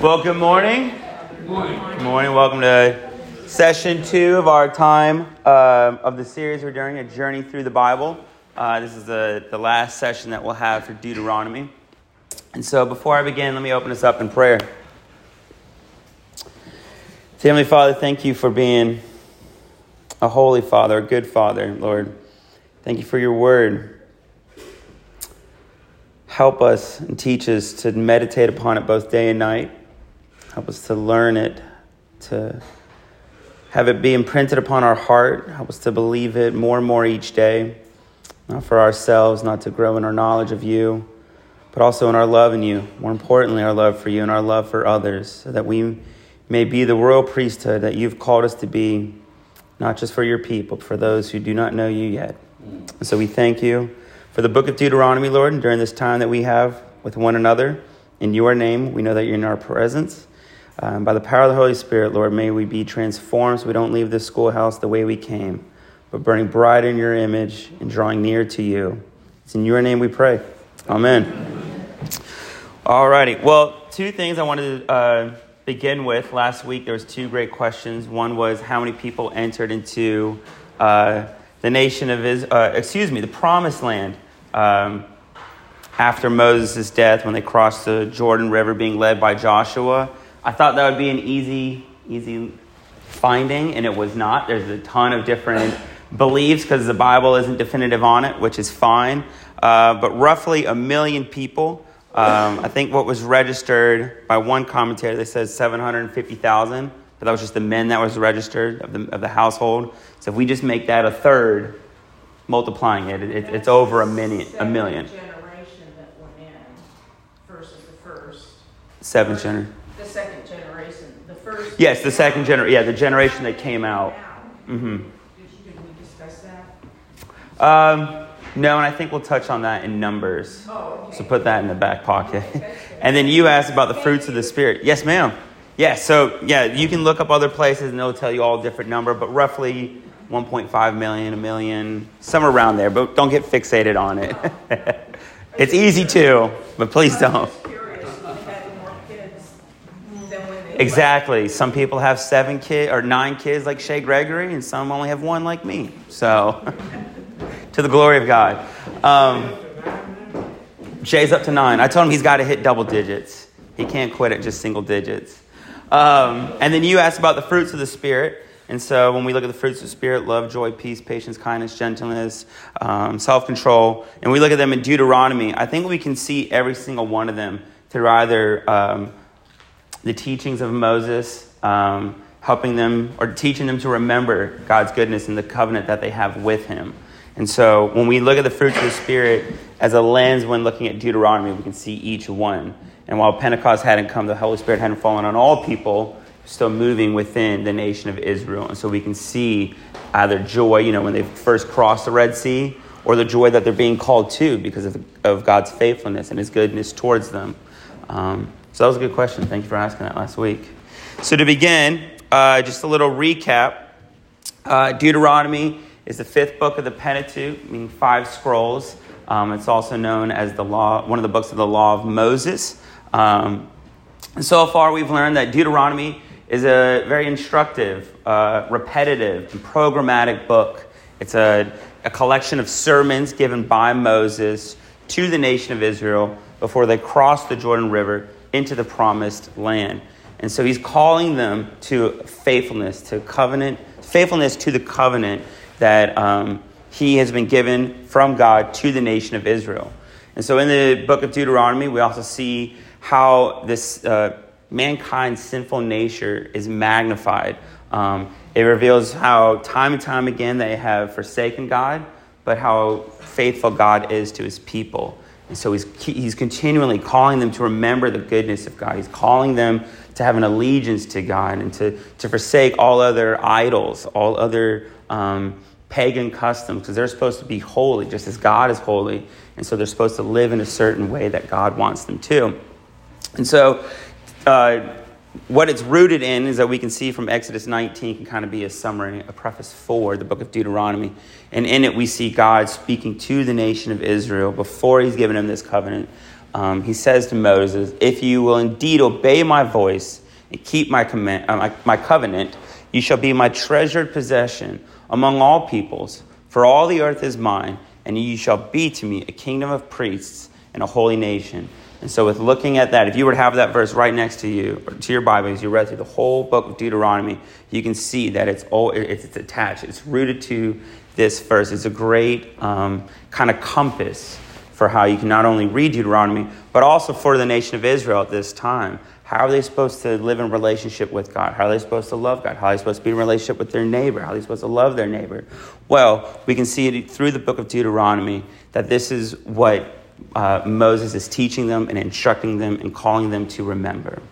Well, good morning. Good morning. Good morning. Welcome to session two of our time uh, of the series we're doing, A Journey Through the Bible. Uh, this is the, the last session that we'll have for Deuteronomy. And so before I begin, let me open us up in prayer. Heavenly Father, thank you for being a holy Father, a good Father, Lord. Thank you for your word. Help us and teach us to meditate upon it both day and night. Help us to learn it, to have it be imprinted upon our heart. Help us to believe it more and more each day, not for ourselves, not to grow in our knowledge of you, but also in our love in you. More importantly, our love for you and our love for others, so that we may be the royal priesthood that you've called us to be, not just for your people, but for those who do not know you yet. And so we thank you for the book of Deuteronomy, Lord, and during this time that we have with one another. In your name, we know that you're in our presence. Um, by the power of the Holy Spirit, Lord, may we be transformed so we don't leave this schoolhouse the way we came, but burning bright in your image and drawing near to you. It's in your name we pray. Amen. All righty. Well, two things I wanted to uh, begin with. Last week there was two great questions. One was how many people entered into uh, the nation of Israel, uh, excuse me, the promised land um, after Moses' death when they crossed the Jordan River being led by Joshua. I thought that would be an easy, easy finding, and it was not. There's a ton of different beliefs because the Bible isn't definitive on it, which is fine. Uh, but roughly a million people. Um, I think what was registered by one commentator, they said 750,000, but that was just the men that was registered of the, of the household. So if we just make that a third, multiplying it, it it's over a million. A million. Generation that went in versus the first. Seven generation. Second generation, the first. Yes, the second generation. Yeah, the generation that came out. Mm-hmm. Did, did we discuss that? Um, no, and I think we'll touch on that in Numbers. Oh, okay. So put that in the back pocket. and then you asked about the fruits of the Spirit. Yes, ma'am. Yeah, so yeah, you can look up other places and they'll tell you all different number, but roughly 1.5 million, a million, somewhere around there. But don't get fixated on it. it's easy to, but please don't. just curious, if they had more kids than when they. Exactly. Some people have seven kids or nine kids like Shay Gregory, and some only have one like me. So, to the glory of God. Um, Shay's up to nine. I told him he's got to hit double digits. He can't quit at just single digits. Um, and then you asked about the fruits of the Spirit. And so when we look at the fruits of the Spirit love, joy, peace, patience, kindness, gentleness, um, self control and we look at them in Deuteronomy, I think we can see every single one of them through either um, the teachings of Moses, um, helping them or teaching them to remember God's goodness and the covenant that they have with Him. And so when we look at the fruits of the Spirit as a lens when looking at Deuteronomy, we can see each one. And while Pentecost hadn't come, the Holy Spirit hadn't fallen on all people, still moving within the nation of Israel. And so we can see either joy, you know, when they first crossed the Red Sea, or the joy that they're being called to because of, of God's faithfulness and his goodness towards them. Um, so that was a good question. Thank you for asking that last week. So to begin, uh, just a little recap. Uh, Deuteronomy is the fifth book of the Pentateuch, meaning five scrolls. Um, it's also known as the law, one of the books of the Law of Moses. Um, so far, we've learned that Deuteronomy is a very instructive, uh, repetitive, and programmatic book. It's a, a collection of sermons given by Moses to the nation of Israel before they crossed the Jordan River into the promised land. And so he's calling them to faithfulness, to covenant, faithfulness to the covenant that um, he has been given from God to the nation of Israel. And so in the book of Deuteronomy, we also see how this uh, mankind's sinful nature is magnified. Um, it reveals how time and time again they have forsaken God, but how faithful God is to his people. And so he's, he's continually calling them to remember the goodness of God. He's calling them to have an allegiance to God and to, to forsake all other idols, all other um, pagan customs, because they're supposed to be holy, just as God is holy. And so they're supposed to live in a certain way that God wants them to. And so, uh, what it's rooted in is that we can see from Exodus 19 can kind of be a summary, a preface for the book of Deuteronomy. And in it, we see God speaking to the nation of Israel before he's given them this covenant um, he says to Moses, If you will indeed obey my voice and keep my, command, uh, my, my covenant, you shall be my treasured possession among all peoples, for all the earth is mine, and you shall be to me a kingdom of priests and a holy nation. And so, with looking at that, if you were to have that verse right next to you, to your Bible, as you read through the whole book of Deuteronomy, you can see that it's, all, it's attached, it's rooted to this verse. It's a great um, kind of compass for how you can not only read Deuteronomy, but also for the nation of Israel at this time. How are they supposed to live in relationship with God? How are they supposed to love God? How are they supposed to be in relationship with their neighbor? How are they supposed to love their neighbor? Well, we can see it through the book of Deuteronomy that this is what uh, Moses is teaching them and instructing them and calling them to remember.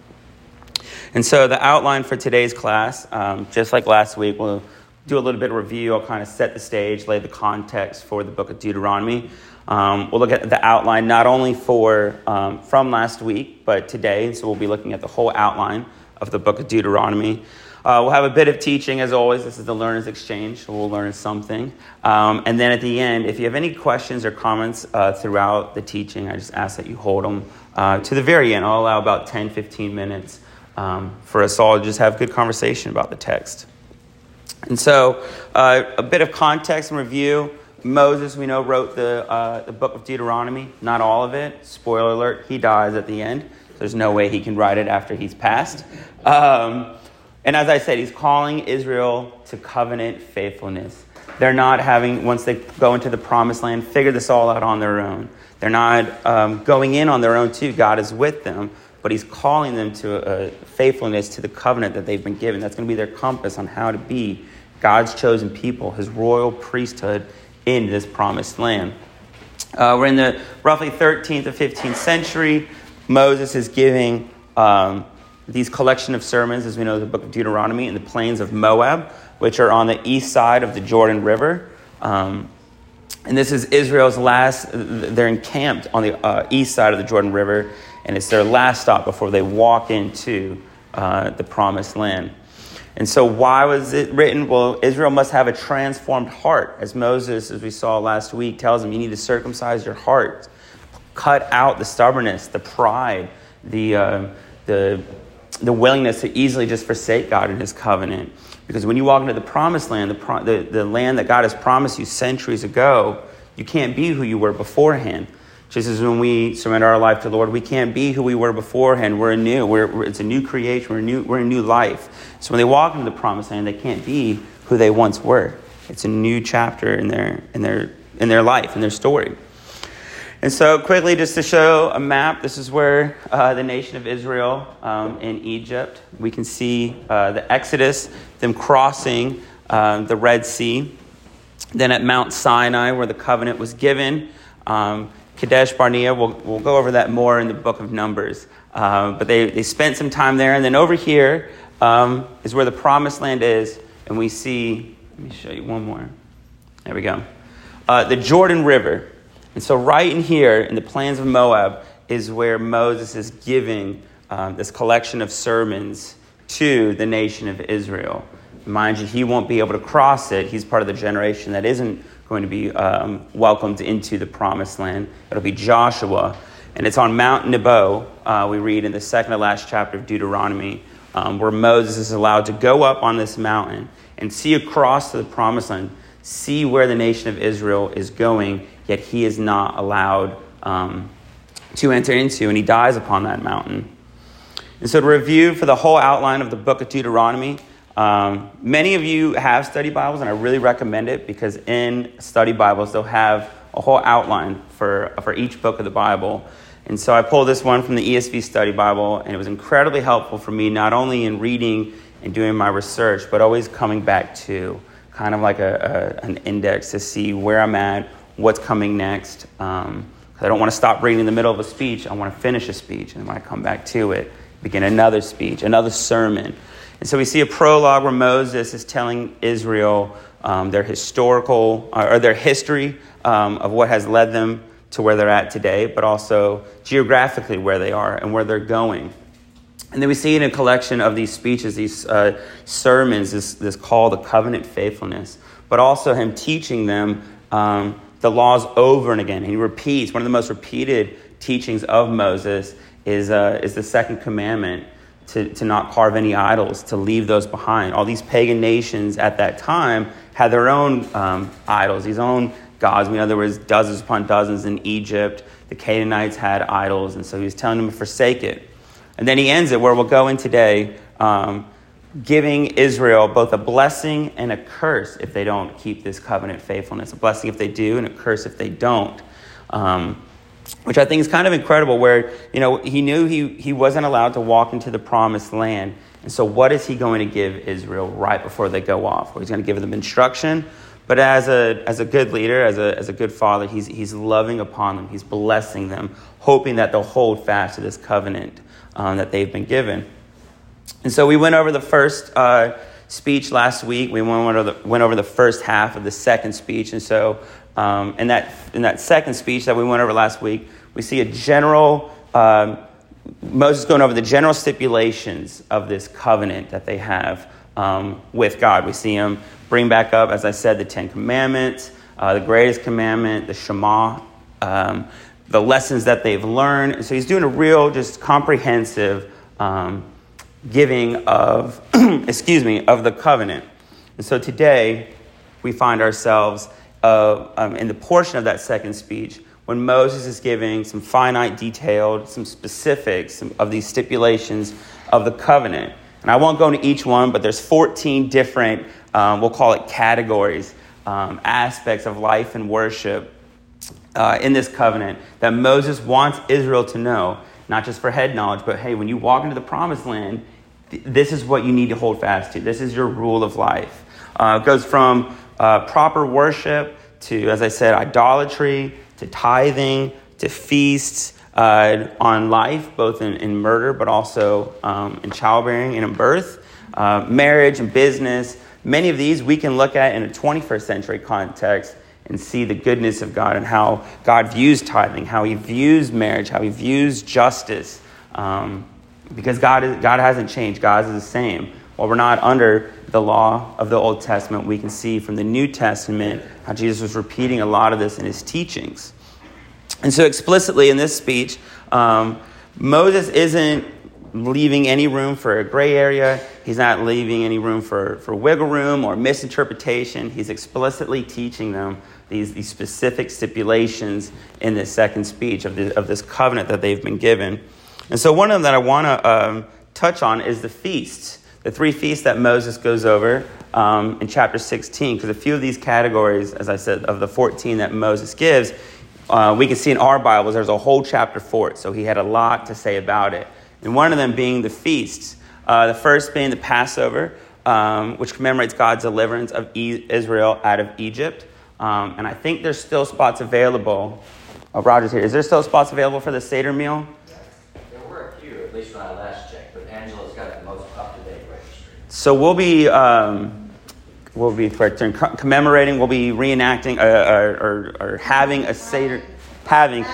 And so, the outline for today's class, um, just like last week, we'll do a little bit of review. I'll kind of set the stage, lay the context for the book of Deuteronomy. Um, we'll look at the outline not only for um, from last week, but today. So we'll be looking at the whole outline of the book of Deuteronomy. Uh, we'll have a bit of teaching as always. This is the learners exchange, we'll learn something. Um, and then at the end, if you have any questions or comments uh, throughout the teaching, I just ask that you hold them uh, to the very end. I'll allow about 10, 15 minutes um, for us all to just have good conversation about the text. And so, uh, a bit of context and review. Moses, we know, wrote the, uh, the book of Deuteronomy, not all of it. Spoiler alert, he dies at the end. There's no way he can write it after he's passed. Um, and as I said, he's calling Israel to covenant faithfulness. They're not having, once they go into the promised land, figure this all out on their own. They're not um, going in on their own, too. God is with them, but he's calling them to a faithfulness to the covenant that they've been given. That's going to be their compass on how to be God's chosen people, his royal priesthood in this promised land. Uh, we're in the roughly 13th or 15th century. Moses is giving um, these collection of sermons, as we know, the book of Deuteronomy, in the plains of Moab, which are on the east side of the Jordan River. Um, and this is Israel's last, they're encamped on the uh, east side of the Jordan River, and it's their last stop before they walk into uh, the promised land. And so, why was it written? Well, Israel must have a transformed heart. As Moses, as we saw last week, tells them, you need to circumcise your heart, cut out the stubbornness, the pride, the, uh, the, the willingness to easily just forsake God and his covenant. Because when you walk into the promised land, the, pro- the, the land that God has promised you centuries ago, you can't be who you were beforehand. Just as when we surrender our life to the Lord, we can't be who we were beforehand. We're new. We're, it's a new creation. We're new, we're a new life. So when they walk into the promised land, they can't be who they once were. It's a new chapter in their, in their, in their life, in their story. And so, quickly, just to show a map, this is where uh, the nation of Israel um, in Egypt, we can see uh, the Exodus, them crossing uh, the Red Sea. Then at Mount Sinai, where the covenant was given, um, Kadesh Barnea, we'll, we'll go over that more in the book of Numbers. Uh, but they, they spent some time there. And then over here um, is where the promised land is. And we see, let me show you one more. There we go. Uh, the Jordan River. And so, right in here, in the plains of Moab, is where Moses is giving um, this collection of sermons to the nation of Israel. Mind you, he won't be able to cross it. He's part of the generation that isn't going to be um, welcomed into the promised land. It'll be Joshua. And it's on Mount Nebo, uh, we read in the second to last chapter of Deuteronomy, um, where Moses is allowed to go up on this mountain and see across to the promised land, see where the nation of Israel is going, yet he is not allowed um, to enter into, and he dies upon that mountain. And so, to review for the whole outline of the book of Deuteronomy, um, many of you have study Bibles, and I really recommend it because in study Bibles, they'll have a whole outline for, for each book of the Bible. And so I pulled this one from the ESV Study Bible, and it was incredibly helpful for me, not only in reading and doing my research, but always coming back to kind of like a, a an index to see where I'm at, what's coming next. Um, I don't want to stop reading in the middle of a speech. I want to finish a speech, and when I come back to it, begin another speech, another sermon. And so we see a prologue where Moses is telling Israel um, their historical uh, or their history um, of what has led them to where they're at today, but also geographically where they are and where they're going. And then we see in a collection of these speeches, these uh, sermons, this, this call to covenant faithfulness, but also him teaching them um, the laws over and again. He repeats one of the most repeated teachings of Moses is, uh, is the second commandment to, to not carve any idols, to leave those behind. All these pagan nations at that time had their own um, idols, these own gods. In other words, dozens upon dozens in Egypt. The Canaanites had idols, and so he was telling them to forsake it. And then he ends it where we'll go in today, um, giving Israel both a blessing and a curse if they don't keep this covenant faithfulness. A blessing if they do, and a curse if they don't. Um, which I think is kind of incredible, where you know he knew he, he wasn't allowed to walk into the promised land. And so, what is he going to give Israel right before they go off? Well, he's going to give them instruction, but as a, as a good leader, as a, as a good father, he's, he's loving upon them, he's blessing them, hoping that they'll hold fast to this covenant um, that they've been given. And so, we went over the first uh, speech last week. We went over, the, went over the first half of the second speech. And so, um, in, that, in that second speech that we went over last week, we see a general, um, Moses going over the general stipulations of this covenant that they have um, with God. We see him bring back up, as I said, the Ten Commandments, uh, the greatest commandment, the Shema, um, the lessons that they've learned. And so he's doing a real, just comprehensive um, giving of, excuse me, of the covenant. And so today we find ourselves uh, um, in the portion of that second speech when Moses is giving some finite, detailed, some specifics of these stipulations of the covenant. And I won't go into each one, but there's 14 different, um, we'll call it categories, um, aspects of life and worship uh, in this covenant that Moses wants Israel to know, not just for head knowledge, but hey, when you walk into the promised land, th- this is what you need to hold fast to. This is your rule of life. Uh, it goes from uh, proper worship to, as I said, idolatry, to tithing, to feasts, uh, on life, both in, in murder, but also um, in childbearing and in birth, uh, marriage and business. Many of these we can look at in a 21st century context and see the goodness of God and how God views tithing, how He views marriage, how He views justice. Um, because God, is, God hasn't changed, God is the same. While we're not under the law of the Old Testament, we can see from the New Testament how Jesus was repeating a lot of this in his teachings. And so, explicitly in this speech, um, Moses isn't leaving any room for a gray area. He's not leaving any room for, for wiggle room or misinterpretation. He's explicitly teaching them these, these specific stipulations in this second speech of, the, of this covenant that they've been given. And so, one of them that I want to um, touch on is the feasts the three feasts that Moses goes over um, in chapter 16, because a few of these categories, as I said, of the 14 that Moses gives, uh, we can see in our Bibles there's a whole chapter for it. So he had a lot to say about it. And one of them being the feasts. Uh, the first being the Passover, um, which commemorates God's deliverance of e- Israel out of Egypt. Um, and I think there's still spots available. Oh, Roger's here. Is there still spots available for the Seder meal? There were a few, at least when I last checked, but Angela's got the most up-to-date registry. So we'll be um, we'll be commemorating. We'll be reenacting uh, or, or, or, having a seder. Having.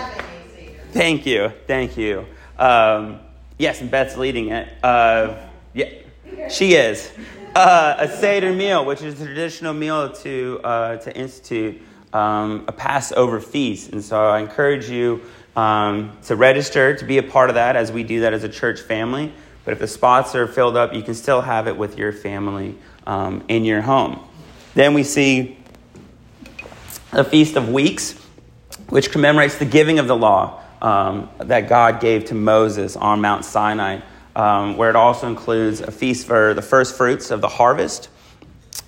Thank you, thank you. Um, yes, and Beth's leading it. Uh, yeah, she is. Uh, a seder meal, which is a traditional meal to uh, to institute um, a Passover feast, and so I encourage you um, to register to be a part of that as we do that as a church family. But if the spots are filled up, you can still have it with your family um, in your home. Then we see the Feast of Weeks, which commemorates the giving of the law um, that God gave to Moses on Mount Sinai, um, where it also includes a feast for the first fruits of the harvest.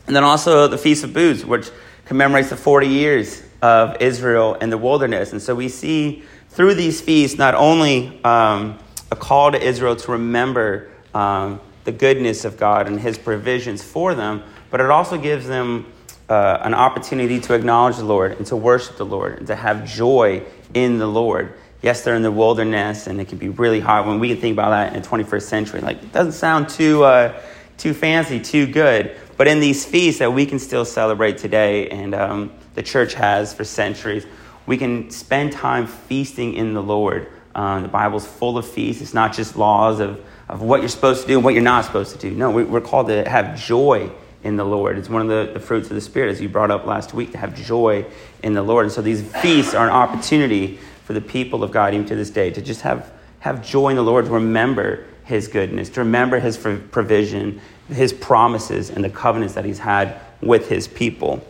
And then also the Feast of Booths, which commemorates the 40 years of Israel in the wilderness. And so we see through these feasts not only um, a call to Israel to remember um, the goodness of God and His provisions for them, but it also gives them uh, an opportunity to acknowledge the Lord and to worship the Lord and to have joy in the Lord. Yes, they're in the wilderness and it can be really hot. When we think about that in the 21st century, like it doesn't sound too uh, too fancy, too good. But in these feasts that we can still celebrate today, and um, the church has for centuries, we can spend time feasting in the Lord. Um, the Bible's full of feasts. It's not just laws of, of what you're supposed to do and what you're not supposed to do. No, we, are called to have joy in the Lord. It's one of the, the fruits of the Spirit, as you brought up last week, to have joy in the Lord. And so these feasts are an opportunity for the people of God even to this day to just have, have joy in the Lord, to remember his goodness, to remember his provision, his promises, and the covenants that he's had with his people.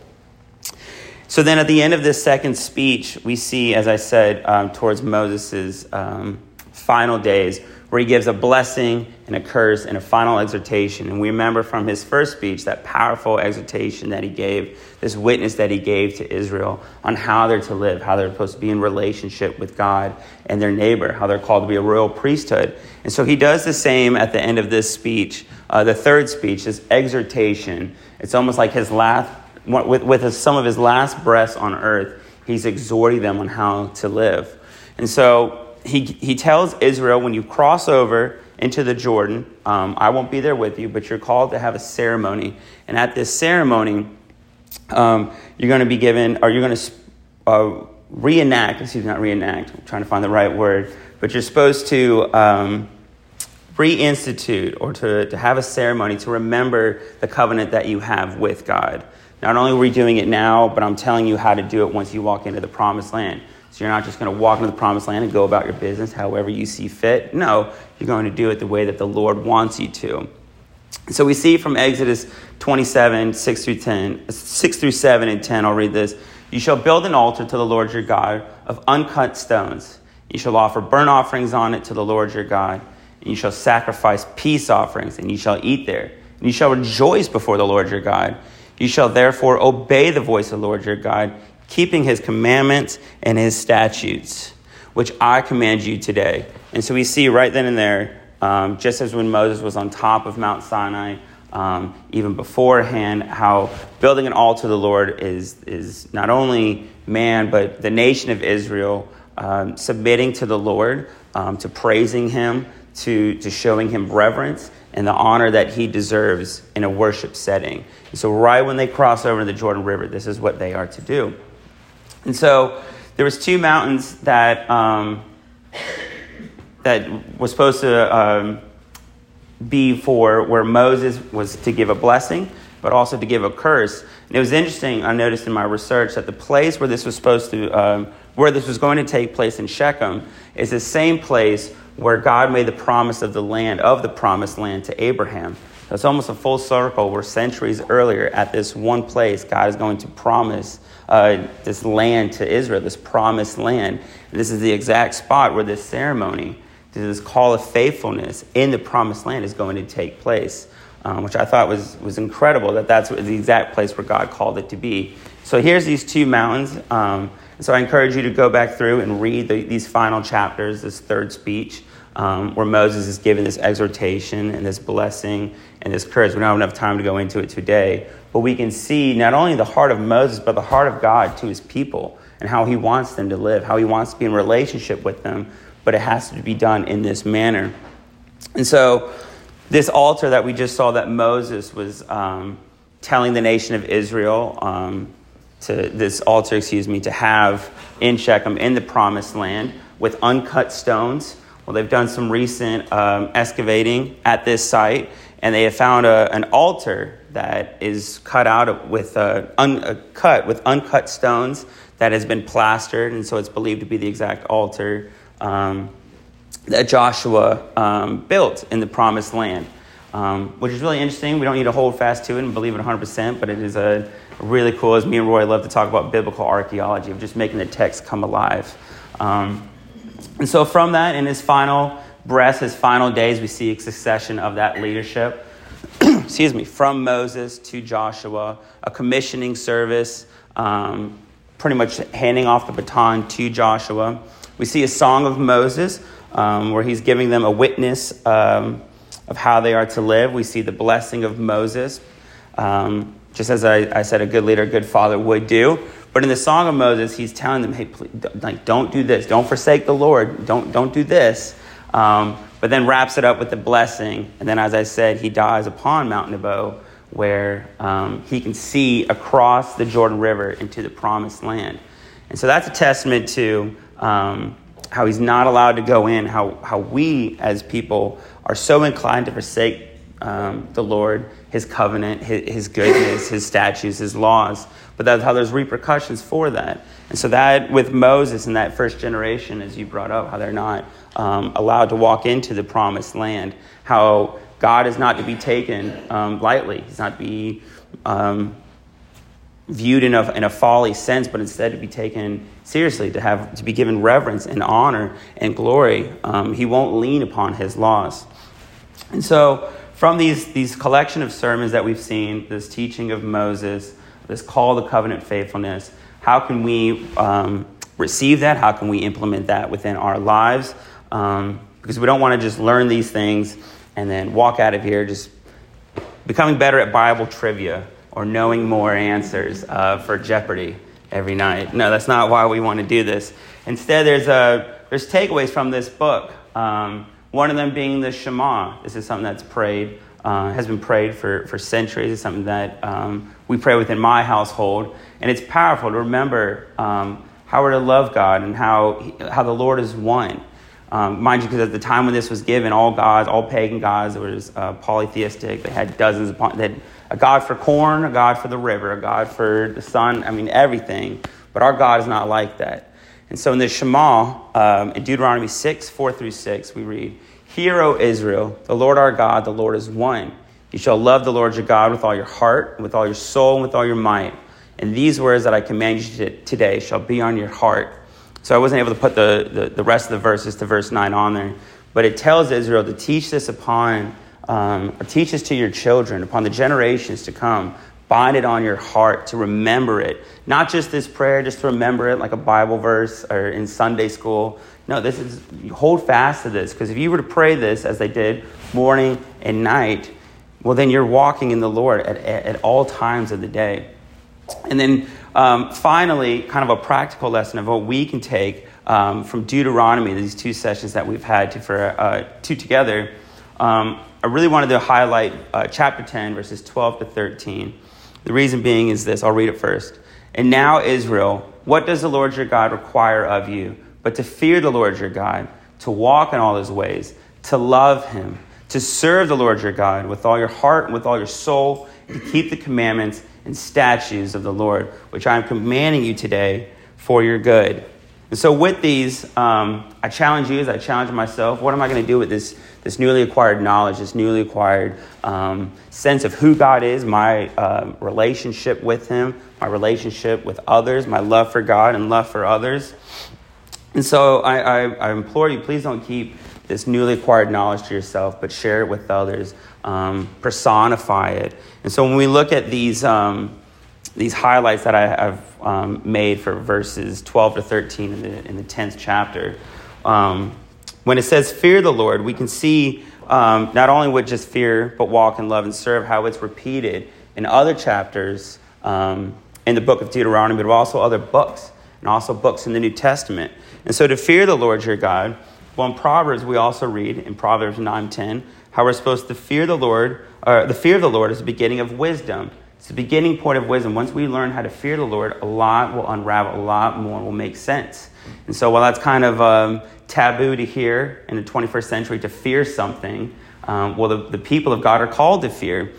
So then at the end of this second speech, we see, as I said, um, towards Moses' um, final days, where he gives a blessing and a curse and a final exhortation. And we remember from his first speech that powerful exhortation that he gave, this witness that he gave to Israel on how they're to live, how they're supposed to be in relationship with God and their neighbor, how they're called to be a royal priesthood. And so he does the same at the end of this speech, uh, the third speech, this exhortation. It's almost like his last, with, with some of his last breaths on earth, he's exhorting them on how to live. And so he, he tells Israel, when you cross over into the Jordan, um, I won't be there with you, but you're called to have a ceremony. And at this ceremony, um, you're going to be given, or you're going to uh, reenact, excuse me, not reenact, I'm trying to find the right word, but you're supposed to um, reinstitute or to, to have a ceremony to remember the covenant that you have with God. Not only are we doing it now, but I'm telling you how to do it once you walk into the promised land. So you're not just going to walk into the promised land and go about your business however you see fit. No, you're going to do it the way that the Lord wants you to. So we see from Exodus 27, 6 through 10, 6 through 7 and 10, I'll read this. You shall build an altar to the Lord your God of uncut stones. You shall offer burnt offerings on it to the Lord your God. And you shall sacrifice peace offerings, and you shall eat there. And you shall rejoice before the Lord your God. You shall therefore obey the voice of the Lord your God keeping his commandments and his statutes, which I command you today. And so we see right then and there, um, just as when Moses was on top of Mount Sinai, um, even beforehand, how building an altar to the Lord is, is not only man, but the nation of Israel um, submitting to the Lord, um, to praising him, to, to showing him reverence and the honor that he deserves in a worship setting. And so, right when they cross over the Jordan River, this is what they are to do. And so there was two mountains that um, that was supposed to um, be for where Moses was to give a blessing, but also to give a curse. And it was interesting. I noticed in my research that the place where this was supposed to, um, where this was going to take place in Shechem, is the same place where God made the promise of the land of the promised land to Abraham. It's almost a full circle where centuries earlier, at this one place, God is going to promise uh, this land to Israel, this promised land. And this is the exact spot where this ceremony, this call of faithfulness in the promised land is going to take place, um, which I thought was, was incredible that that's the exact place where God called it to be. So here's these two mountains. Um, so I encourage you to go back through and read the, these final chapters, this third speech. Um, where Moses is given this exhortation and this blessing and this courage. We don't have enough time to go into it today, but we can see not only the heart of Moses, but the heart of God to his people and how he wants them to live, how he wants to be in relationship with them, but it has to be done in this manner. And so, this altar that we just saw that Moses was um, telling the nation of Israel um, to this altar, excuse me, to have in Shechem in the promised land with uncut stones. Well, they've done some recent um, excavating at this site, and they have found a, an altar that is cut out with uh, un, uh, cut with uncut stones that has been plastered, and so it's believed to be the exact altar um, that Joshua um, built in the Promised Land, um, which is really interesting. We don't need to hold fast to it and believe it 100%, but it is a really cool. As me and Roy love to talk about biblical archaeology of just making the text come alive. Um, and so, from that, in his final breath, his final days, we see a succession of that leadership excuse me, from Moses to Joshua, a commissioning service, um, pretty much handing off the baton to Joshua. We see a song of Moses um, where he's giving them a witness um, of how they are to live. We see the blessing of Moses, um, just as I, I, said, a good leader, a good father would do. But in the song of Moses, he's telling them, hey, please, like, don't do this. Don't forsake the Lord. Don't, don't do this. Um, but then wraps it up with the blessing. And then, as I said, he dies upon Mount Nebo, where um, he can see across the Jordan River into the promised land. And so that's a testament to um, how he's not allowed to go in, how, how we as people are so inclined to forsake um, the Lord, His covenant, his, his, goodness, His statutes, His laws. But that's how there's repercussions for that. And so that with Moses and that first generation, as you brought up, how they're not um, allowed to walk into the promised land, how God is not to be taken um, lightly. He's not to be um, viewed in a, in a folly sense, but instead to be taken seriously, to have to be given reverence and honor and glory. Um, he won't lean upon his laws. And so, from these, these collection of sermons that we've seen, this teaching of Moses, this call to covenant faithfulness, how can we um, receive that? How can we implement that within our lives? Um, because we don't want to just learn these things and then walk out of here just becoming better at Bible trivia or knowing more answers uh, for Jeopardy every night. No, that's not why we want to do this. Instead, there's, a, there's takeaways from this book. Um, one of them being the Shema. This is something that's prayed, uh, has been prayed for, for centuries. It's something that um, we pray within my household. And it's powerful to remember um, how we're to love God and how, how the Lord is one. Um, mind you, because at the time when this was given, all gods, all pagan gods, it was uh, polytheistic. They had dozens of, they had a god for corn, a god for the river, a god for the sun, I mean, everything. But our God is not like that. And so in the Shema, um, in Deuteronomy 6, 4 through 6, we read, Hear, O Israel, the Lord our God, the Lord is one. You shall love the Lord your God with all your heart, with all your soul, and with all your might. And these words that I command you today shall be on your heart. So I wasn't able to put the, the, the rest of the verses to verse 9 on there. But it tells Israel to teach this upon, um, or teach this to your children, upon the generations to come. Bind it on your heart to remember it. Not just this prayer, just to remember it like a Bible verse or in Sunday school. No, this is, hold fast to this. Because if you were to pray this as they did morning and night, well, then you're walking in the Lord at, at, at all times of the day. And then um, finally, kind of a practical lesson of what we can take um, from Deuteronomy, these two sessions that we've had to, for uh, two together. Um, I really wanted to highlight uh, chapter 10, verses 12 to 13. The reason being is this I'll read it first. And now, Israel, what does the Lord your God require of you but to fear the Lord your God, to walk in all his ways, to love him, to serve the Lord your God with all your heart and with all your soul, and to keep the commandments and statutes of the Lord, which I am commanding you today for your good. And so, with these, um, I challenge you as I challenge myself what am I going to do with this, this newly acquired knowledge, this newly acquired um, sense of who God is, my uh, relationship with Him, my relationship with others, my love for God and love for others? And so, I, I, I implore you, please don't keep this newly acquired knowledge to yourself, but share it with others, um, personify it. And so when we look at these, um, these highlights that I have um, made for verses 12 to 13 in the, in the 10th chapter, um, when it says fear the Lord, we can see um, not only with just fear, but walk in love and serve, how it's repeated in other chapters um, in the book of Deuteronomy, but also other books, and also books in the New Testament. And so to fear the Lord your God, well, in Proverbs, we also read in Proverbs 9:10 how we're supposed to fear the Lord. Or the fear of the Lord is the beginning of wisdom. It's the beginning point of wisdom. Once we learn how to fear the Lord, a lot will unravel, a lot more will make sense. And so, while that's kind of um, taboo to hear in the 21st century to fear something, um, well, the, the people of God are called to fear.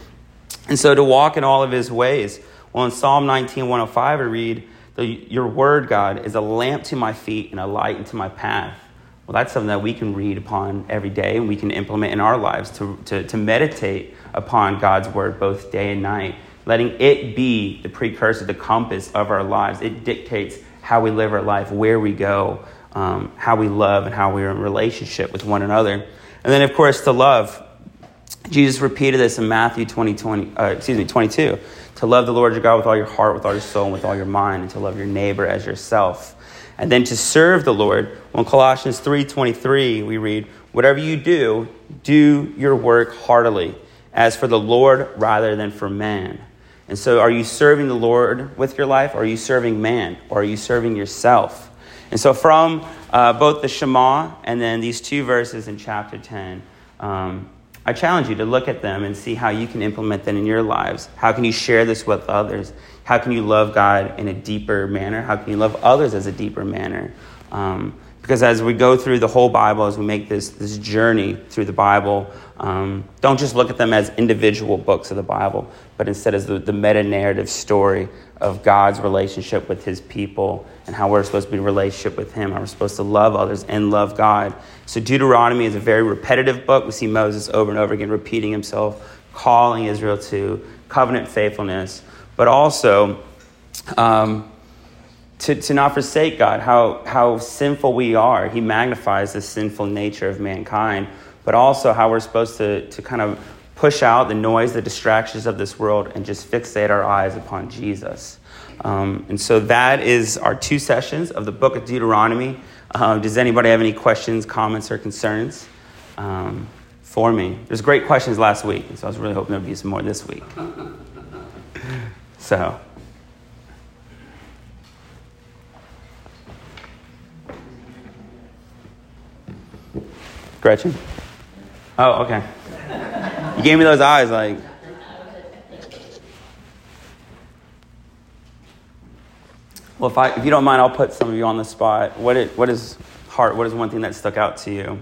And so, to walk in all of his ways. Well, in Psalm 19, 105, I read, Your word, God, is a lamp to my feet and a light into my path. Well, that's something that we can read upon every day and we can implement in our lives to, to, to meditate upon God's word both day and night, letting it be the precursor, the compass of our lives. It dictates how we live our life, where we go, um, how we love, and how we're in relationship with one another. And then, of course, to love. Jesus repeated this in Matthew 20, 20 uh, excuse me, 22 to love the Lord your God with all your heart, with all your soul, and with all your mind, and to love your neighbor as yourself and then to serve the Lord. Well, in Colossians 3:23 we read, "Whatever you do, do your work heartily, as for the Lord rather than for man." And so are you serving the Lord with your life or are you serving man or are you serving yourself? And so from uh, both the Shema and then these two verses in chapter 10, um, I challenge you to look at them and see how you can implement them in your lives. How can you share this with others? How can you love God in a deeper manner? How can you love others as a deeper manner? Um, because as we go through the whole Bible, as we make this, this journey through the Bible, um, don't just look at them as individual books of the Bible, but instead as the, the meta narrative story of God's relationship with his people and how we're supposed to be in relationship with him, how we're supposed to love others and love God. So Deuteronomy is a very repetitive book. We see Moses over and over again repeating himself, calling Israel to covenant faithfulness, but also um, to, to not forsake God, how, how sinful we are. He magnifies the sinful nature of mankind, but also how we're supposed to, to kind of push out the noise, the distractions of this world, and just fixate our eyes upon Jesus. Um, and so that is our two sessions of the book of Deuteronomy. Um, does anybody have any questions, comments, or concerns um, for me? There's great questions last week, so I was really hoping there'd be some more this week. So. Gretchen? Oh, okay. You gave me those eyes, like. Well, if, I, if you don't mind, I'll put some of you on the spot. What, it, what is heart? What is one thing that stuck out to you?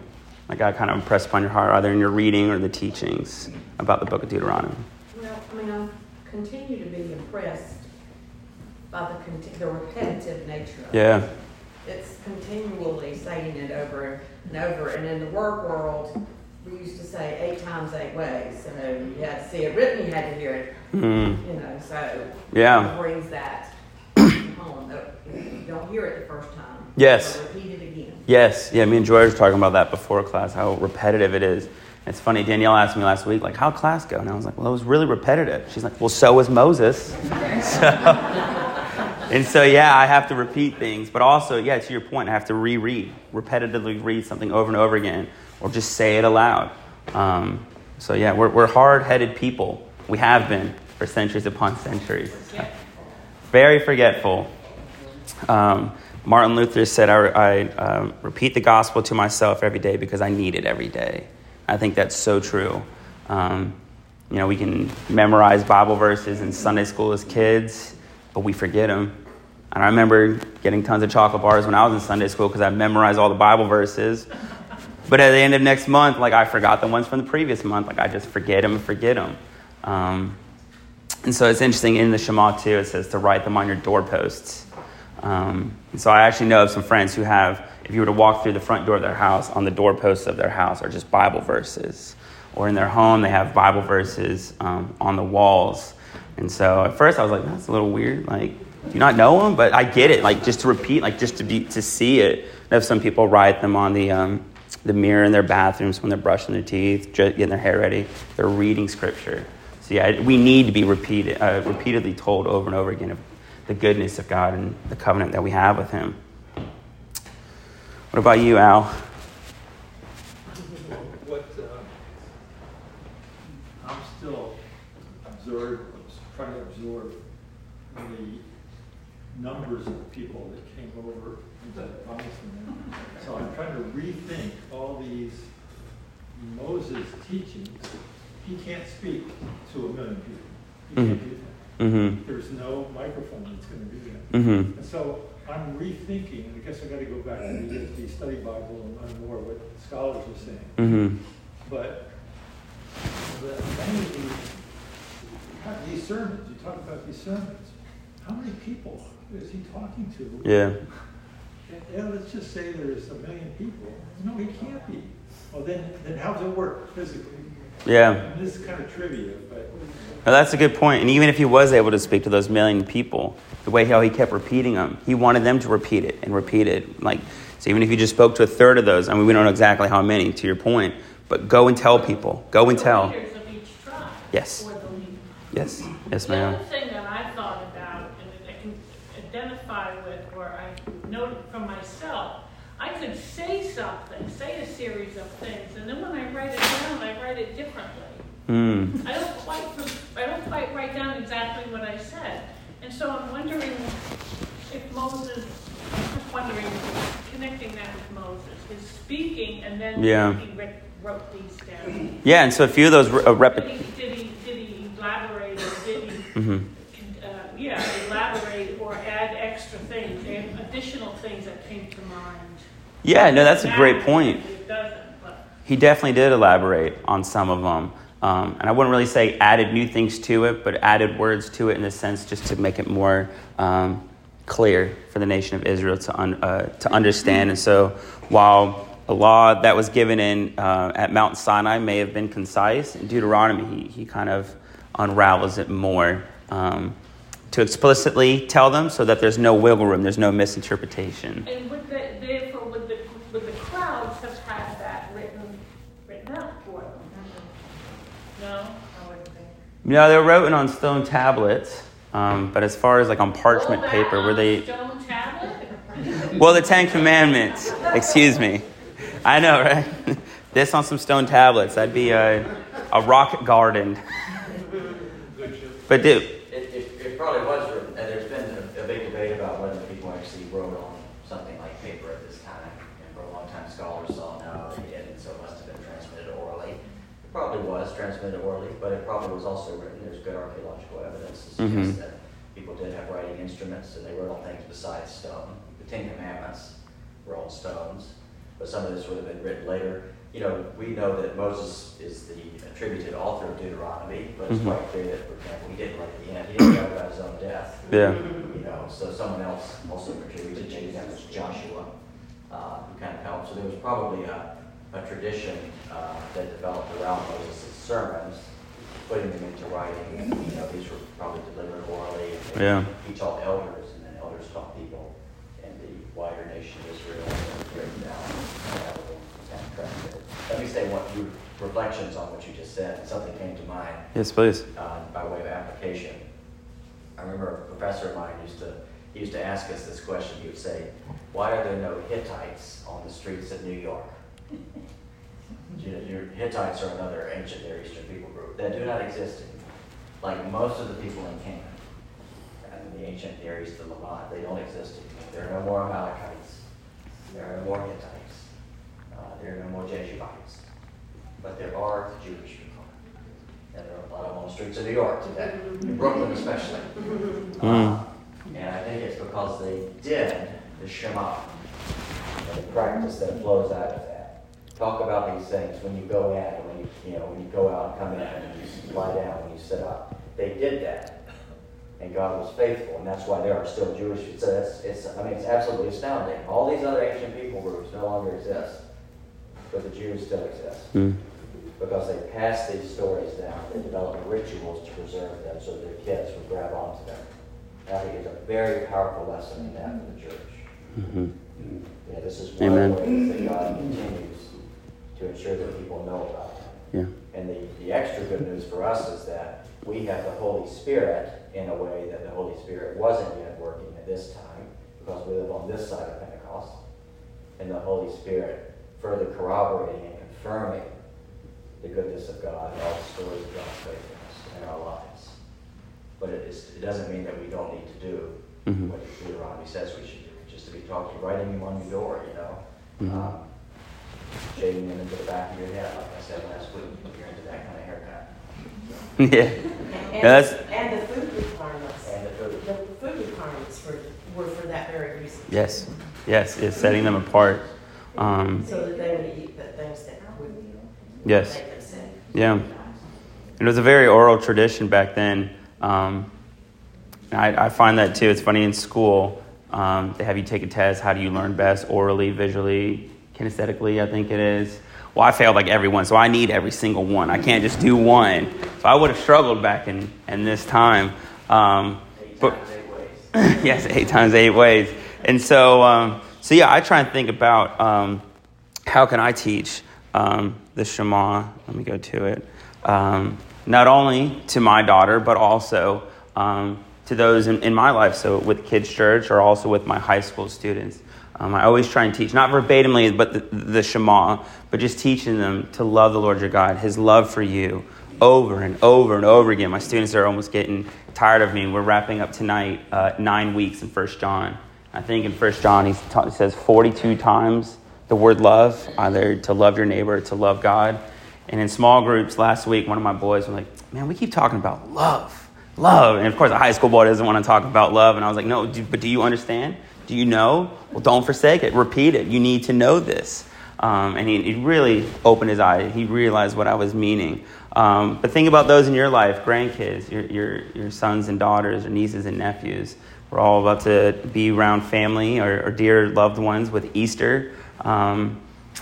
Like God kind of impressed upon your heart, either in your reading or the teachings about the book of Deuteronomy? Well, I mean, I continue to be impressed by the, the repetitive nature of it. Yeah. It's continually saying it over and over, and in the work world, we used to say eight times eight ways. So you had to see it written, you had to hear it, Mm. you know, so. Yeah. It brings that home, you don't hear it the first time. Yes. So Repeat it again. Yes, yeah, me and Joy were talking about that before class, how repetitive it is. It's funny, Danielle asked me last week, like, how'd class go? And I was like, well, it was really repetitive. She's like, well, so was Moses. so, and so, yeah, I have to repeat things, but also, yeah, to your point, I have to reread, repetitively read something over and over again, or just say it aloud. Um, so, yeah, we're, we're hard headed people. We have been for centuries upon centuries. Very forgetful. Um, Martin Luther said, I, I um, repeat the gospel to myself every day because I need it every day. I think that's so true. Um, you know, we can memorize Bible verses in Sunday school as kids, but we forget them. And I remember getting tons of chocolate bars when I was in Sunday school because I memorized all the Bible verses. But at the end of next month, like I forgot the ones from the previous month. Like I just forget them and forget them. Um, and so it's interesting in the Shema too, it says to write them on your doorposts. Um, and so I actually know of some friends who have, if you were to walk through the front door of their house, on the doorposts of their house are just Bible verses. Or in their home, they have Bible verses um, on the walls. And so at first I was like, that's a little weird. Like, do you not know them? But I get it. Like, just to repeat, like, just to be to see it. I know some people write them on the um, the mirror in their bathrooms when they're brushing their teeth, getting their hair ready. They're reading scripture. So yeah, we need to be repeated, uh, repeatedly told over and over again of the goodness of God and the covenant that we have with Him. What about you, Al? What uh, I'm still absorbed, trying to absorb the numbers of people that came over into the promised land. So I'm trying to rethink all these Moses teachings. He can't speak to a million people. He can't do that. Mm-hmm. There's no microphone that's going to do that. Mm-hmm. And so I'm rethinking, and I guess I've got to go back to the ESV study Bible and learn more what scholars are saying. Mm-hmm. But the, many of these, have these sermons, you talk about these sermons. How many people is he talking to? Yeah. Yeah, let's just say there's a million people. No, he can't be. Well, then, then how does it work physically? Yeah. And this is kind of trivia, but Well, that's a good point. And even if he was able to speak to those million people, the way how he kept repeating them, he wanted them to repeat it and repeat it. Like, so even if you just spoke to a third of those, I mean, we don't know exactly how many, to your point, but go and tell people. Go and tell. Yes. of each tribe. Yes. Yes. Yes, The other thing that I thought about and that I can identify with, or I noted for myself, I could say something, say a series of things, and then when I write it down, I write it differently. Mm. I don't quite, I don't quite write down exactly what I said. And so I'm wondering if Moses, I'm just wondering, connecting that with Moses, his speaking and then Yeah. he wrote these down. Yeah, and so a few of those uh, Did rep- he, did he, did he elaborate or did he, hmm uh, yeah, elaborate or add extra things, add additional things that came to mind? Yeah, no, that's a great point. It doesn't, but. He definitely did elaborate on some of them. Um, and I wouldn't really say added new things to it, but added words to it in a sense just to make it more um, clear for the nation of Israel to, un, uh, to understand. And so while a law that was given in uh, at Mount Sinai may have been concise, in Deuteronomy he, he kind of unravels it more um, to explicitly tell them so that there's no wiggle room, there's no misinterpretation. And would the, therefore, would the, would the crowds have had that written, written out for them? No, I wouldn't think. No, they were written on stone tablets, um, but as far as like on parchment All paper, were they? Stone tablet? Well, the Ten Commandments. Excuse me. I know, right? this on some stone tablets. That'd be a, a rock garden. But dude, It, probably was written, and there's been a, a big debate about whether people actually wrote on something like paper at this time. And for a long time, scholars saw no, they didn't, so it must have been transmitted orally. It probably was transmitted orally, but it probably was also written. There's good archaeological evidence to suggest Mhm. that people did have writing instruments, and they wrote on things besides stone. The Ten Commandments were on stones, but some of this would have been written later. You know, we know that Moses is the attributed author of Deuteronomy, but it's Mhm. quite clear that, for example, he didn't write the end. He didn't write about his own death. yeah. You know, so someone else also contributed, maybe that was Joshua, uh, who kind of helped. So there was probably a, a tradition uh, that developed around Moses' sermons, putting them into writing. And, you know, these were probably delivered orally. And Yeah. He taught elders, and then elders taught people in the wider nation of Israel, written down. and that was kind of transmitted. Let me say what you reflections on what you just said. Something came to mind Yes, please. uh, by way of application. I remember a professor of mine used to, he used to ask us this question. He would say, why are there no Hittites on the streets of New York? You know, your Hittites are another ancient Near Eastern people group that do not exist anymore. Like most of the people in Canaan and the ancient Near East of Levant, they don't exist anymore. There are no more Amalekites. There are no more Hittites. There are no more Jebusites. But there are Jewish people. And there are a lot of them on the streets of New York today, in Brooklyn especially. Uh, and I think it's because they did the Shema, and the practice that flows out of that. Talk about these things when you go in, and when you, you know, when you go out and come in, and you lie down, when you sit up. They did that, and God was faithful, and that's why there are still Jewish. It's, it's, it's I mean, it's absolutely astounding. All these other ancient people groups no longer exist, but the Jews still exist Mm. because they passed these stories down. They developed rituals to preserve them so their kids would grab onto them. And I think it's a very powerful lesson in that for the church. hmm Yeah, this is one Amen. of the ways that God continues to ensure that people know about Him. Yeah. And the, the extra good news for us is that we have the Holy Spirit in a way that the Holy Spirit wasn't yet working at this time because we live on this side of Pentecost. And the Holy Spirit further corroborating and confirming the goodness of God and all the stories of God's faithfulness in our lives. But it, is, it doesn't mean that we don't need to do Mhm. what Deuteronomy says we should do, just to be talking, writing them on your door, you know? Mhm. Um, shaving them into the back of your head, like I said last week, if you're into that kind of haircut. yeah. And, that's- and the food requirements. And the food. The food requirements were, were for that very reason. Yes. Yes. It's setting them apart. Um, So that they would eat the things that would yes. make them sick. Yeah. It was a very oral tradition back then. Um, I, I find that too. It's funny in school, um, they have you take a test. How do you learn best? Orally, visually, kinesthetically, I think it is. Well, I failed like every one, so I need every single one. I can't just do one. So I would have struggled back in, in this time. Um, Eight but, times, eight ways. yes, eight times eight ways. And so, um, so yeah, I try and think about um, how can I teach um, the Shema. Let me go to it. Um, not only to my daughter, but also um, to those in, in my life. So with Kids Church, or also with my high school students. Um, I always try and teach, not verbatimly, but the, the Shema, but just teaching them to love the Lord your God, His love for you, over and over and over again. My students are almost getting tired of me. We're wrapping up tonight uh, nine weeks in First John. I think in First John he says 42 times the word love, either to love your neighbor or to love God. And in small groups last week, one of my boys was like, "Man, we keep talking about love. love. And of course, a high school boy doesn't want to talk about love. And I was like, no, do, but do you understand? Do you know? Well, don't forsake it. Repeat it. You need to know this. Um, and he, he, really opened his eye. He realized what I was meaning. Um, but think about those in your life grandkids, your, your, your sons and daughters, or nieces and nephews. We're all about to be around family or, or dear loved ones with Easter. Um,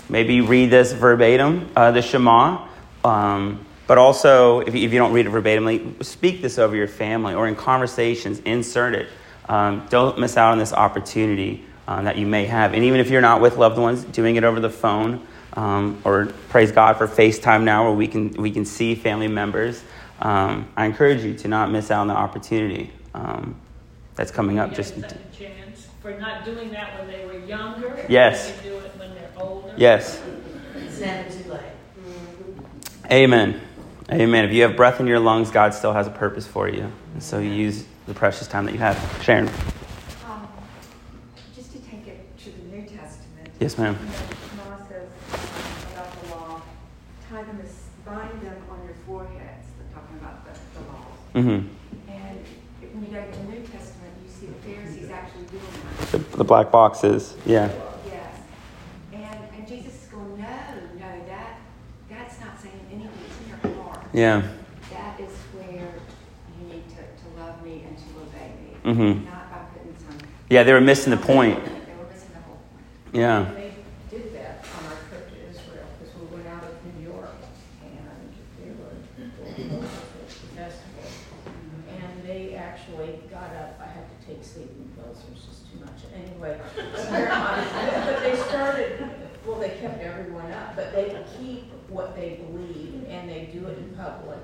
maybe read this verbatim, uh, the Shema. Um, but also, if you, if you don't read it verbatimly, speak this over your family or in conversations, insert it. Um, don't miss out on this opportunity um, that you may have. And even if you're not with loved ones, doing it over the phone, um, or praise God for FaceTime now where we can, we can see family members, um, I encourage you to not miss out on the opportunity um, that's coming up. Just second chance for not doing that when they were younger. Yes. They do it when they're older. Yes. It's never too late. Amen. Amen. If you have breath in your lungs, God still has a purpose for you. And so you use the precious time that you have. Sharon. Um, Just to take it to the New Testament. Yes, ma'am. You know, Law says um, about the law, tie them, bind them on your foreheads, they're talking about the, the laws. Mm-hmm. And if- when you go to the New Testament, you see the Pharisees actually doing that. The, the black boxes. Yeah. Yes. And, and Jesus is going, no, no, that, that's not saying anything, it's in your heart. Yeah. That is where you need to, to love me and to obey me. Mhm. Not by putting some. Yeah, they were missing the point. They were missing the whole point. Yeah. They did that on our trip to Israel, because we went out of New York, and we were doing the festival. And they actually got up, I had to take sleeping pills, it was just too much, anyway. But they started, well, they kept everyone up, but they keep what they believe, and they do it in public,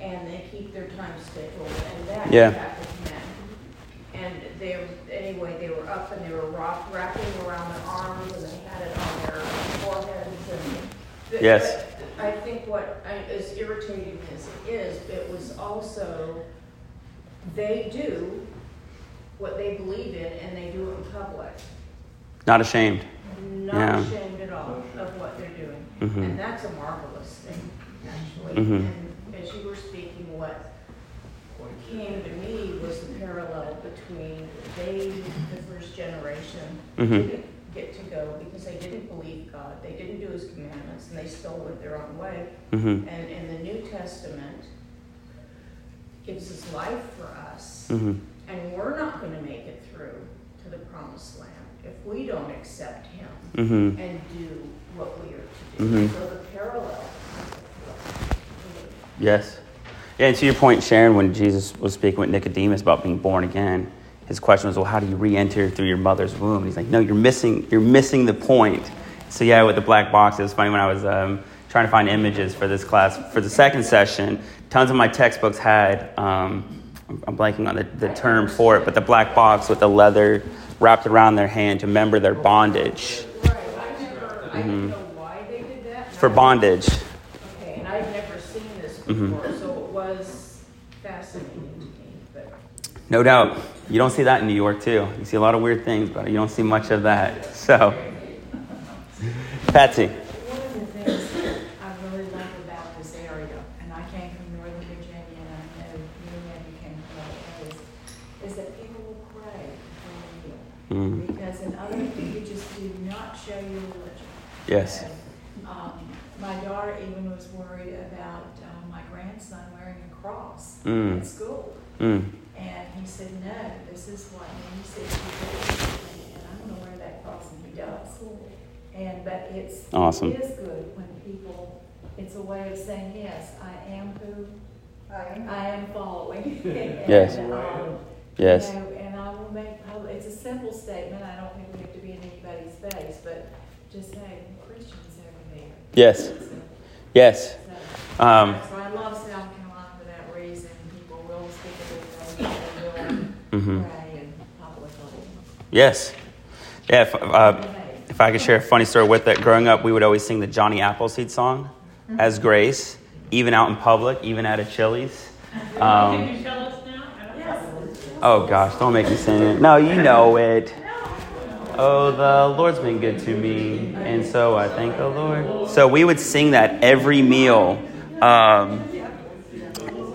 and they keep their time schedule, and that Yeah. And they, were- anyway, they were up and they were rock, wrapping around their arms and they had it on their foreheads and. but- Yes. I think what, I- as irritating as it is, it was also, they do what they believe in and they do it in public. Not ashamed. Not Yeah. ashamed at all of what they're Mhm. And that's a marvelous thing, actually. Mhm. And as you were speaking, what, came to me was the parallel between they, the first generation, Mhm. didn't get to go because they didn't believe God, they didn't do his commandments, and they still went their own way. Mm-hmm. And in the New Testament, gives his life for us, Mm-hmm. and we're not gonna make it through to the promised land if we don't accept him Mm-hmm. and do what we are to do. Mhm. So the parallel. Yes. Yeah, and to your point, Sharon, when Jesus was speaking with Nicodemus about being born again, his question was, "Well, how do you re-enter through your mother's womb?" And he's like, "No, you're missing. You're missing the point." So yeah, with the black box, it was funny when I was um, trying to find images for this class for the second session. Tons of my textbooks had. Um, I'm blanking on the, the term for it, but the black box with the leather wrapped around their hand to remember their bondage. I didn't know why they did that. For bondage. Okay, and I'd never seen this Mhm. before, so it was fascinating to me, but. No doubt. You don't see that in New York, too. You see a lot of weird things, but you don't see much of that. So, Patsy. One of the things that I really love about this area, and I came from Northern Virginia, and I know many of you came from other areas, is that people will pray before a meal. Mm. Because in other, you just do not show your religion. Yes. Um, my daughter even was worried about, um, my grandson wearing a cross Mm. at school. Mm. And he said, no, this is what, and he said, "You do." and I'm gonna wear that cross, and he does. And, but it's, Awesome. it is good when people, it's a way of saying, yes, I am who I am following. Yes. Um, Yes. you know, And I will make, it's a simple statement, I don't think we have to be in anybody's face, but just say, Christians over there. Yes. Yes. so- Um, So I love South Carolina for that reason, people will speak of their faith, they will mhm. pray and publicly. Yes. Yeah. If, uh, if I could share a funny story with that, growing up, we would always sing the Johnny Appleseed song as grace, even out in public, even at a Chili's. Can Um, you tell us now? I oh gosh, don't make me sing it. No, you know it. Oh, the Lord's been good to me, and so I thank the Lord. So we would sing that every meal. Um,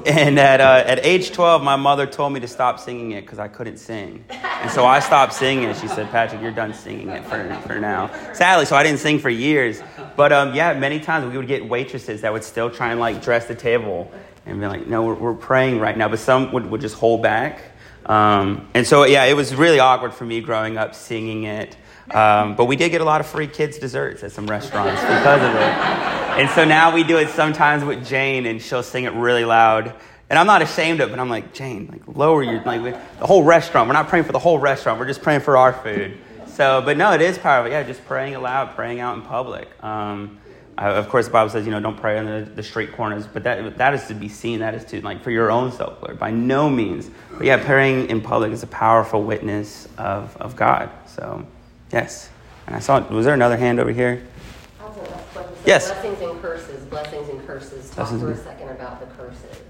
And at, uh, at age 12, my mother told me to stop singing it because I couldn't sing. And so I stopped singing it. She said, Patrick, you're done singing it for, for now. Sadly, so I didn't sing for years. But um, yeah, many times we would get waitresses that would still try and like dress the table and be like, no, we're, we're praying right now. But some would, would just hold back. Um, and so, yeah, it was really awkward for me growing up singing it. Um, but we did get a lot of free kids' desserts at some restaurants because of it. And so now we do it sometimes with Jane, and she'll sing it really loud. And I'm not ashamed of it, but I'm like, Jane, like lower your, like the whole restaurant. We're not praying for the whole restaurant. We're just praying for our food. So, but no, it is powerful. Yeah, just praying aloud, praying out in public. Um, Of course, the Bible says, you know, don't pray on the, the street corners, but that, that is to be seen. That is to, like, for your own self, Lord, by no means. But yeah, praying in public is a powerful witness of, of God. So, yes. And I saw, was there another hand over here? I was gonna ask a question. So Yes. Blessings and curses, blessings and curses. Talk Blessings for a second about the curses.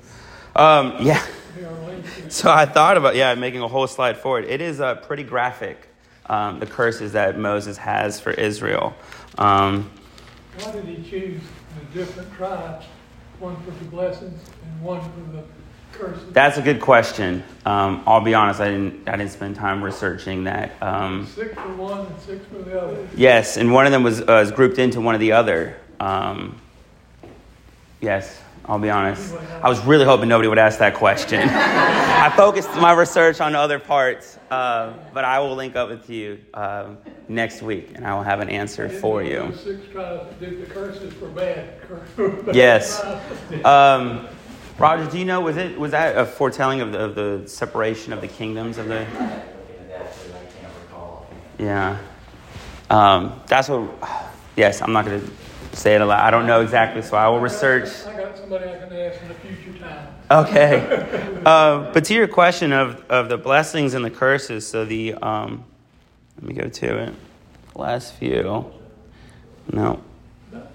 Um, yeah. So I thought about, yeah, making a whole slide forward. It is uh, pretty graphic, um, the curses that Moses has for Israel. Um, Why did he choose the different tribes, one for the blessings and one for the curses? that's a good question. Um, I'll be honest, I didn't, I didn't spend time researching that. Um, Six for one and six for the other. yes, and one of them was, uh, was grouped into one of the other. Um, yes, I'll be honest. I was really hoping nobody would ask that question. I focused my research on other parts, uh, but I will link up with you uh, next week, and I will have an answer for you. Six tribes that did the curses for bad. bad Yes. Um, Roger, do you know was it was that a foretelling of the, of the separation of the kingdoms of the? Looking at that, too, I can't recall. Yeah, um, that's what. Yes, I'm not going to say it a lot. I don't know exactly, so I will research. I got somebody I can ask in a future time. Okay, uh, but to your question of of the blessings and the curses, so the um, let me go to it. Last few. No,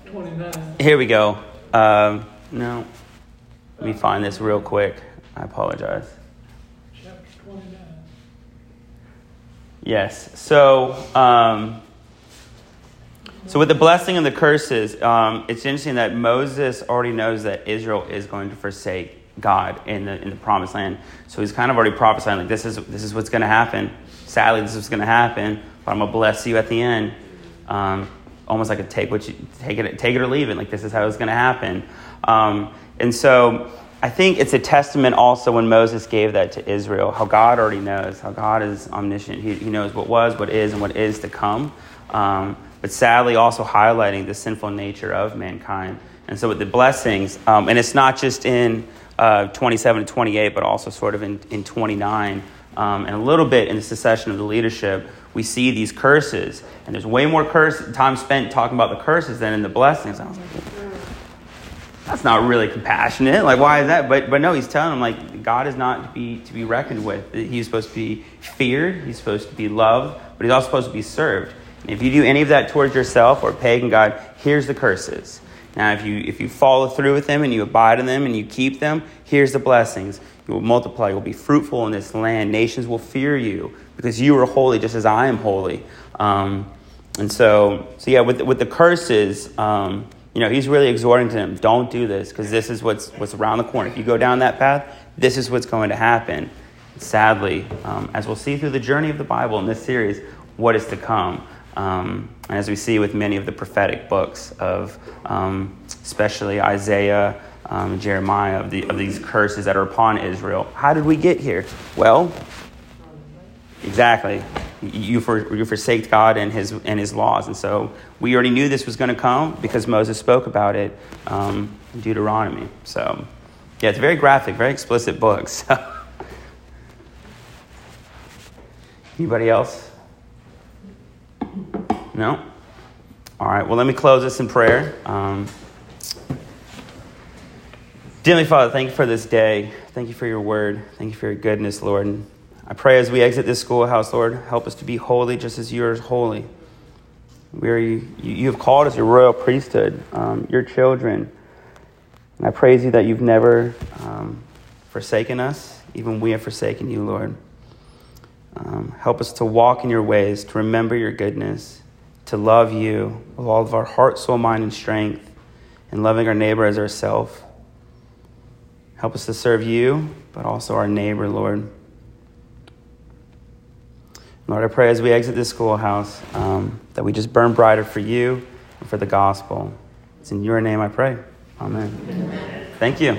Twenty-nine. here we go. Um, no, let me find this real quick. I apologize. Chapter twenty-nine. Yes. So, um, so with the blessing and the curses, um, it's interesting that Moses already knows that Israel is going to forsake God in the in the promised land. So he's kind of already prophesying like this is this is what's going to happen. Sadly, this is what's going to happen. But I'm gonna bless you at the end. Um, almost like a take what you take it take it or leave it. Like this is how it's going to happen. Um, and so I think it's a testament also when Moses gave that to Israel, how God already knows, how God is omniscient. He, he knows what was, what is, and what is to come. Um, but sadly, also highlighting the sinful nature of mankind. And so with the blessings, um, and it's not just in uh, 27 to 28, but also sort of in, in 29, um, and a little bit in the secession of the leadership, we see these curses. And there's way more curse, time spent talking about the curses than in the blessings. I was like, that's not really compassionate. Like, why is that? But but no, he's telling them like God is not to be to be reckoned with. He's supposed to be feared. He's supposed to be loved, but he's also supposed to be served. And if you do any of that towards yourself or pagan God, here's the curses. Now, if you if you follow through with them and you abide in them and you keep them, here's the blessings. You will multiply. You will be fruitful in this land. Nations will fear you because you are holy, just as I am holy. Um, and so, so yeah, with with the curses, um, you know, he's really exhorting to them: don't do this because this is what's what's around the corner. If you go down that path, this is what's going to happen. Sadly, um, as we'll see through the journey of the Bible in this series, what is to come. Um, and as we see with many of the prophetic books of, um, especially Isaiah, um, Jeremiah, of, the, of these curses that are upon Israel. How did we get here? Well, exactly. You, for, you forsake God and his, and his laws. And so we already knew this was going to come because Moses spoke about it um, in Deuteronomy. So, yeah, it's very graphic, very explicit book. So. Anybody else? No? All right, well, let me close this in prayer. Um, Dearly Father, thank you for this day. Thank you for your word. Thank you for your goodness, Lord. And I pray as we exit this schoolhouse, Lord, help us to be holy just as you are holy. We are, you, you have called us your royal priesthood, um, your children. And I praise you that you've never um, forsaken us, even we have forsaken you, Lord. Um, help us to walk in your ways, to remember your goodness, to love you with all of our heart, soul, mind, and strength, and loving our neighbor as ourselves. Help us to serve you, but also our neighbor, Lord. Lord, I pray as we exit this schoolhouse um, that we just burn brighter for you and for the gospel. It's in your name I pray. Amen. Amen. Thank you.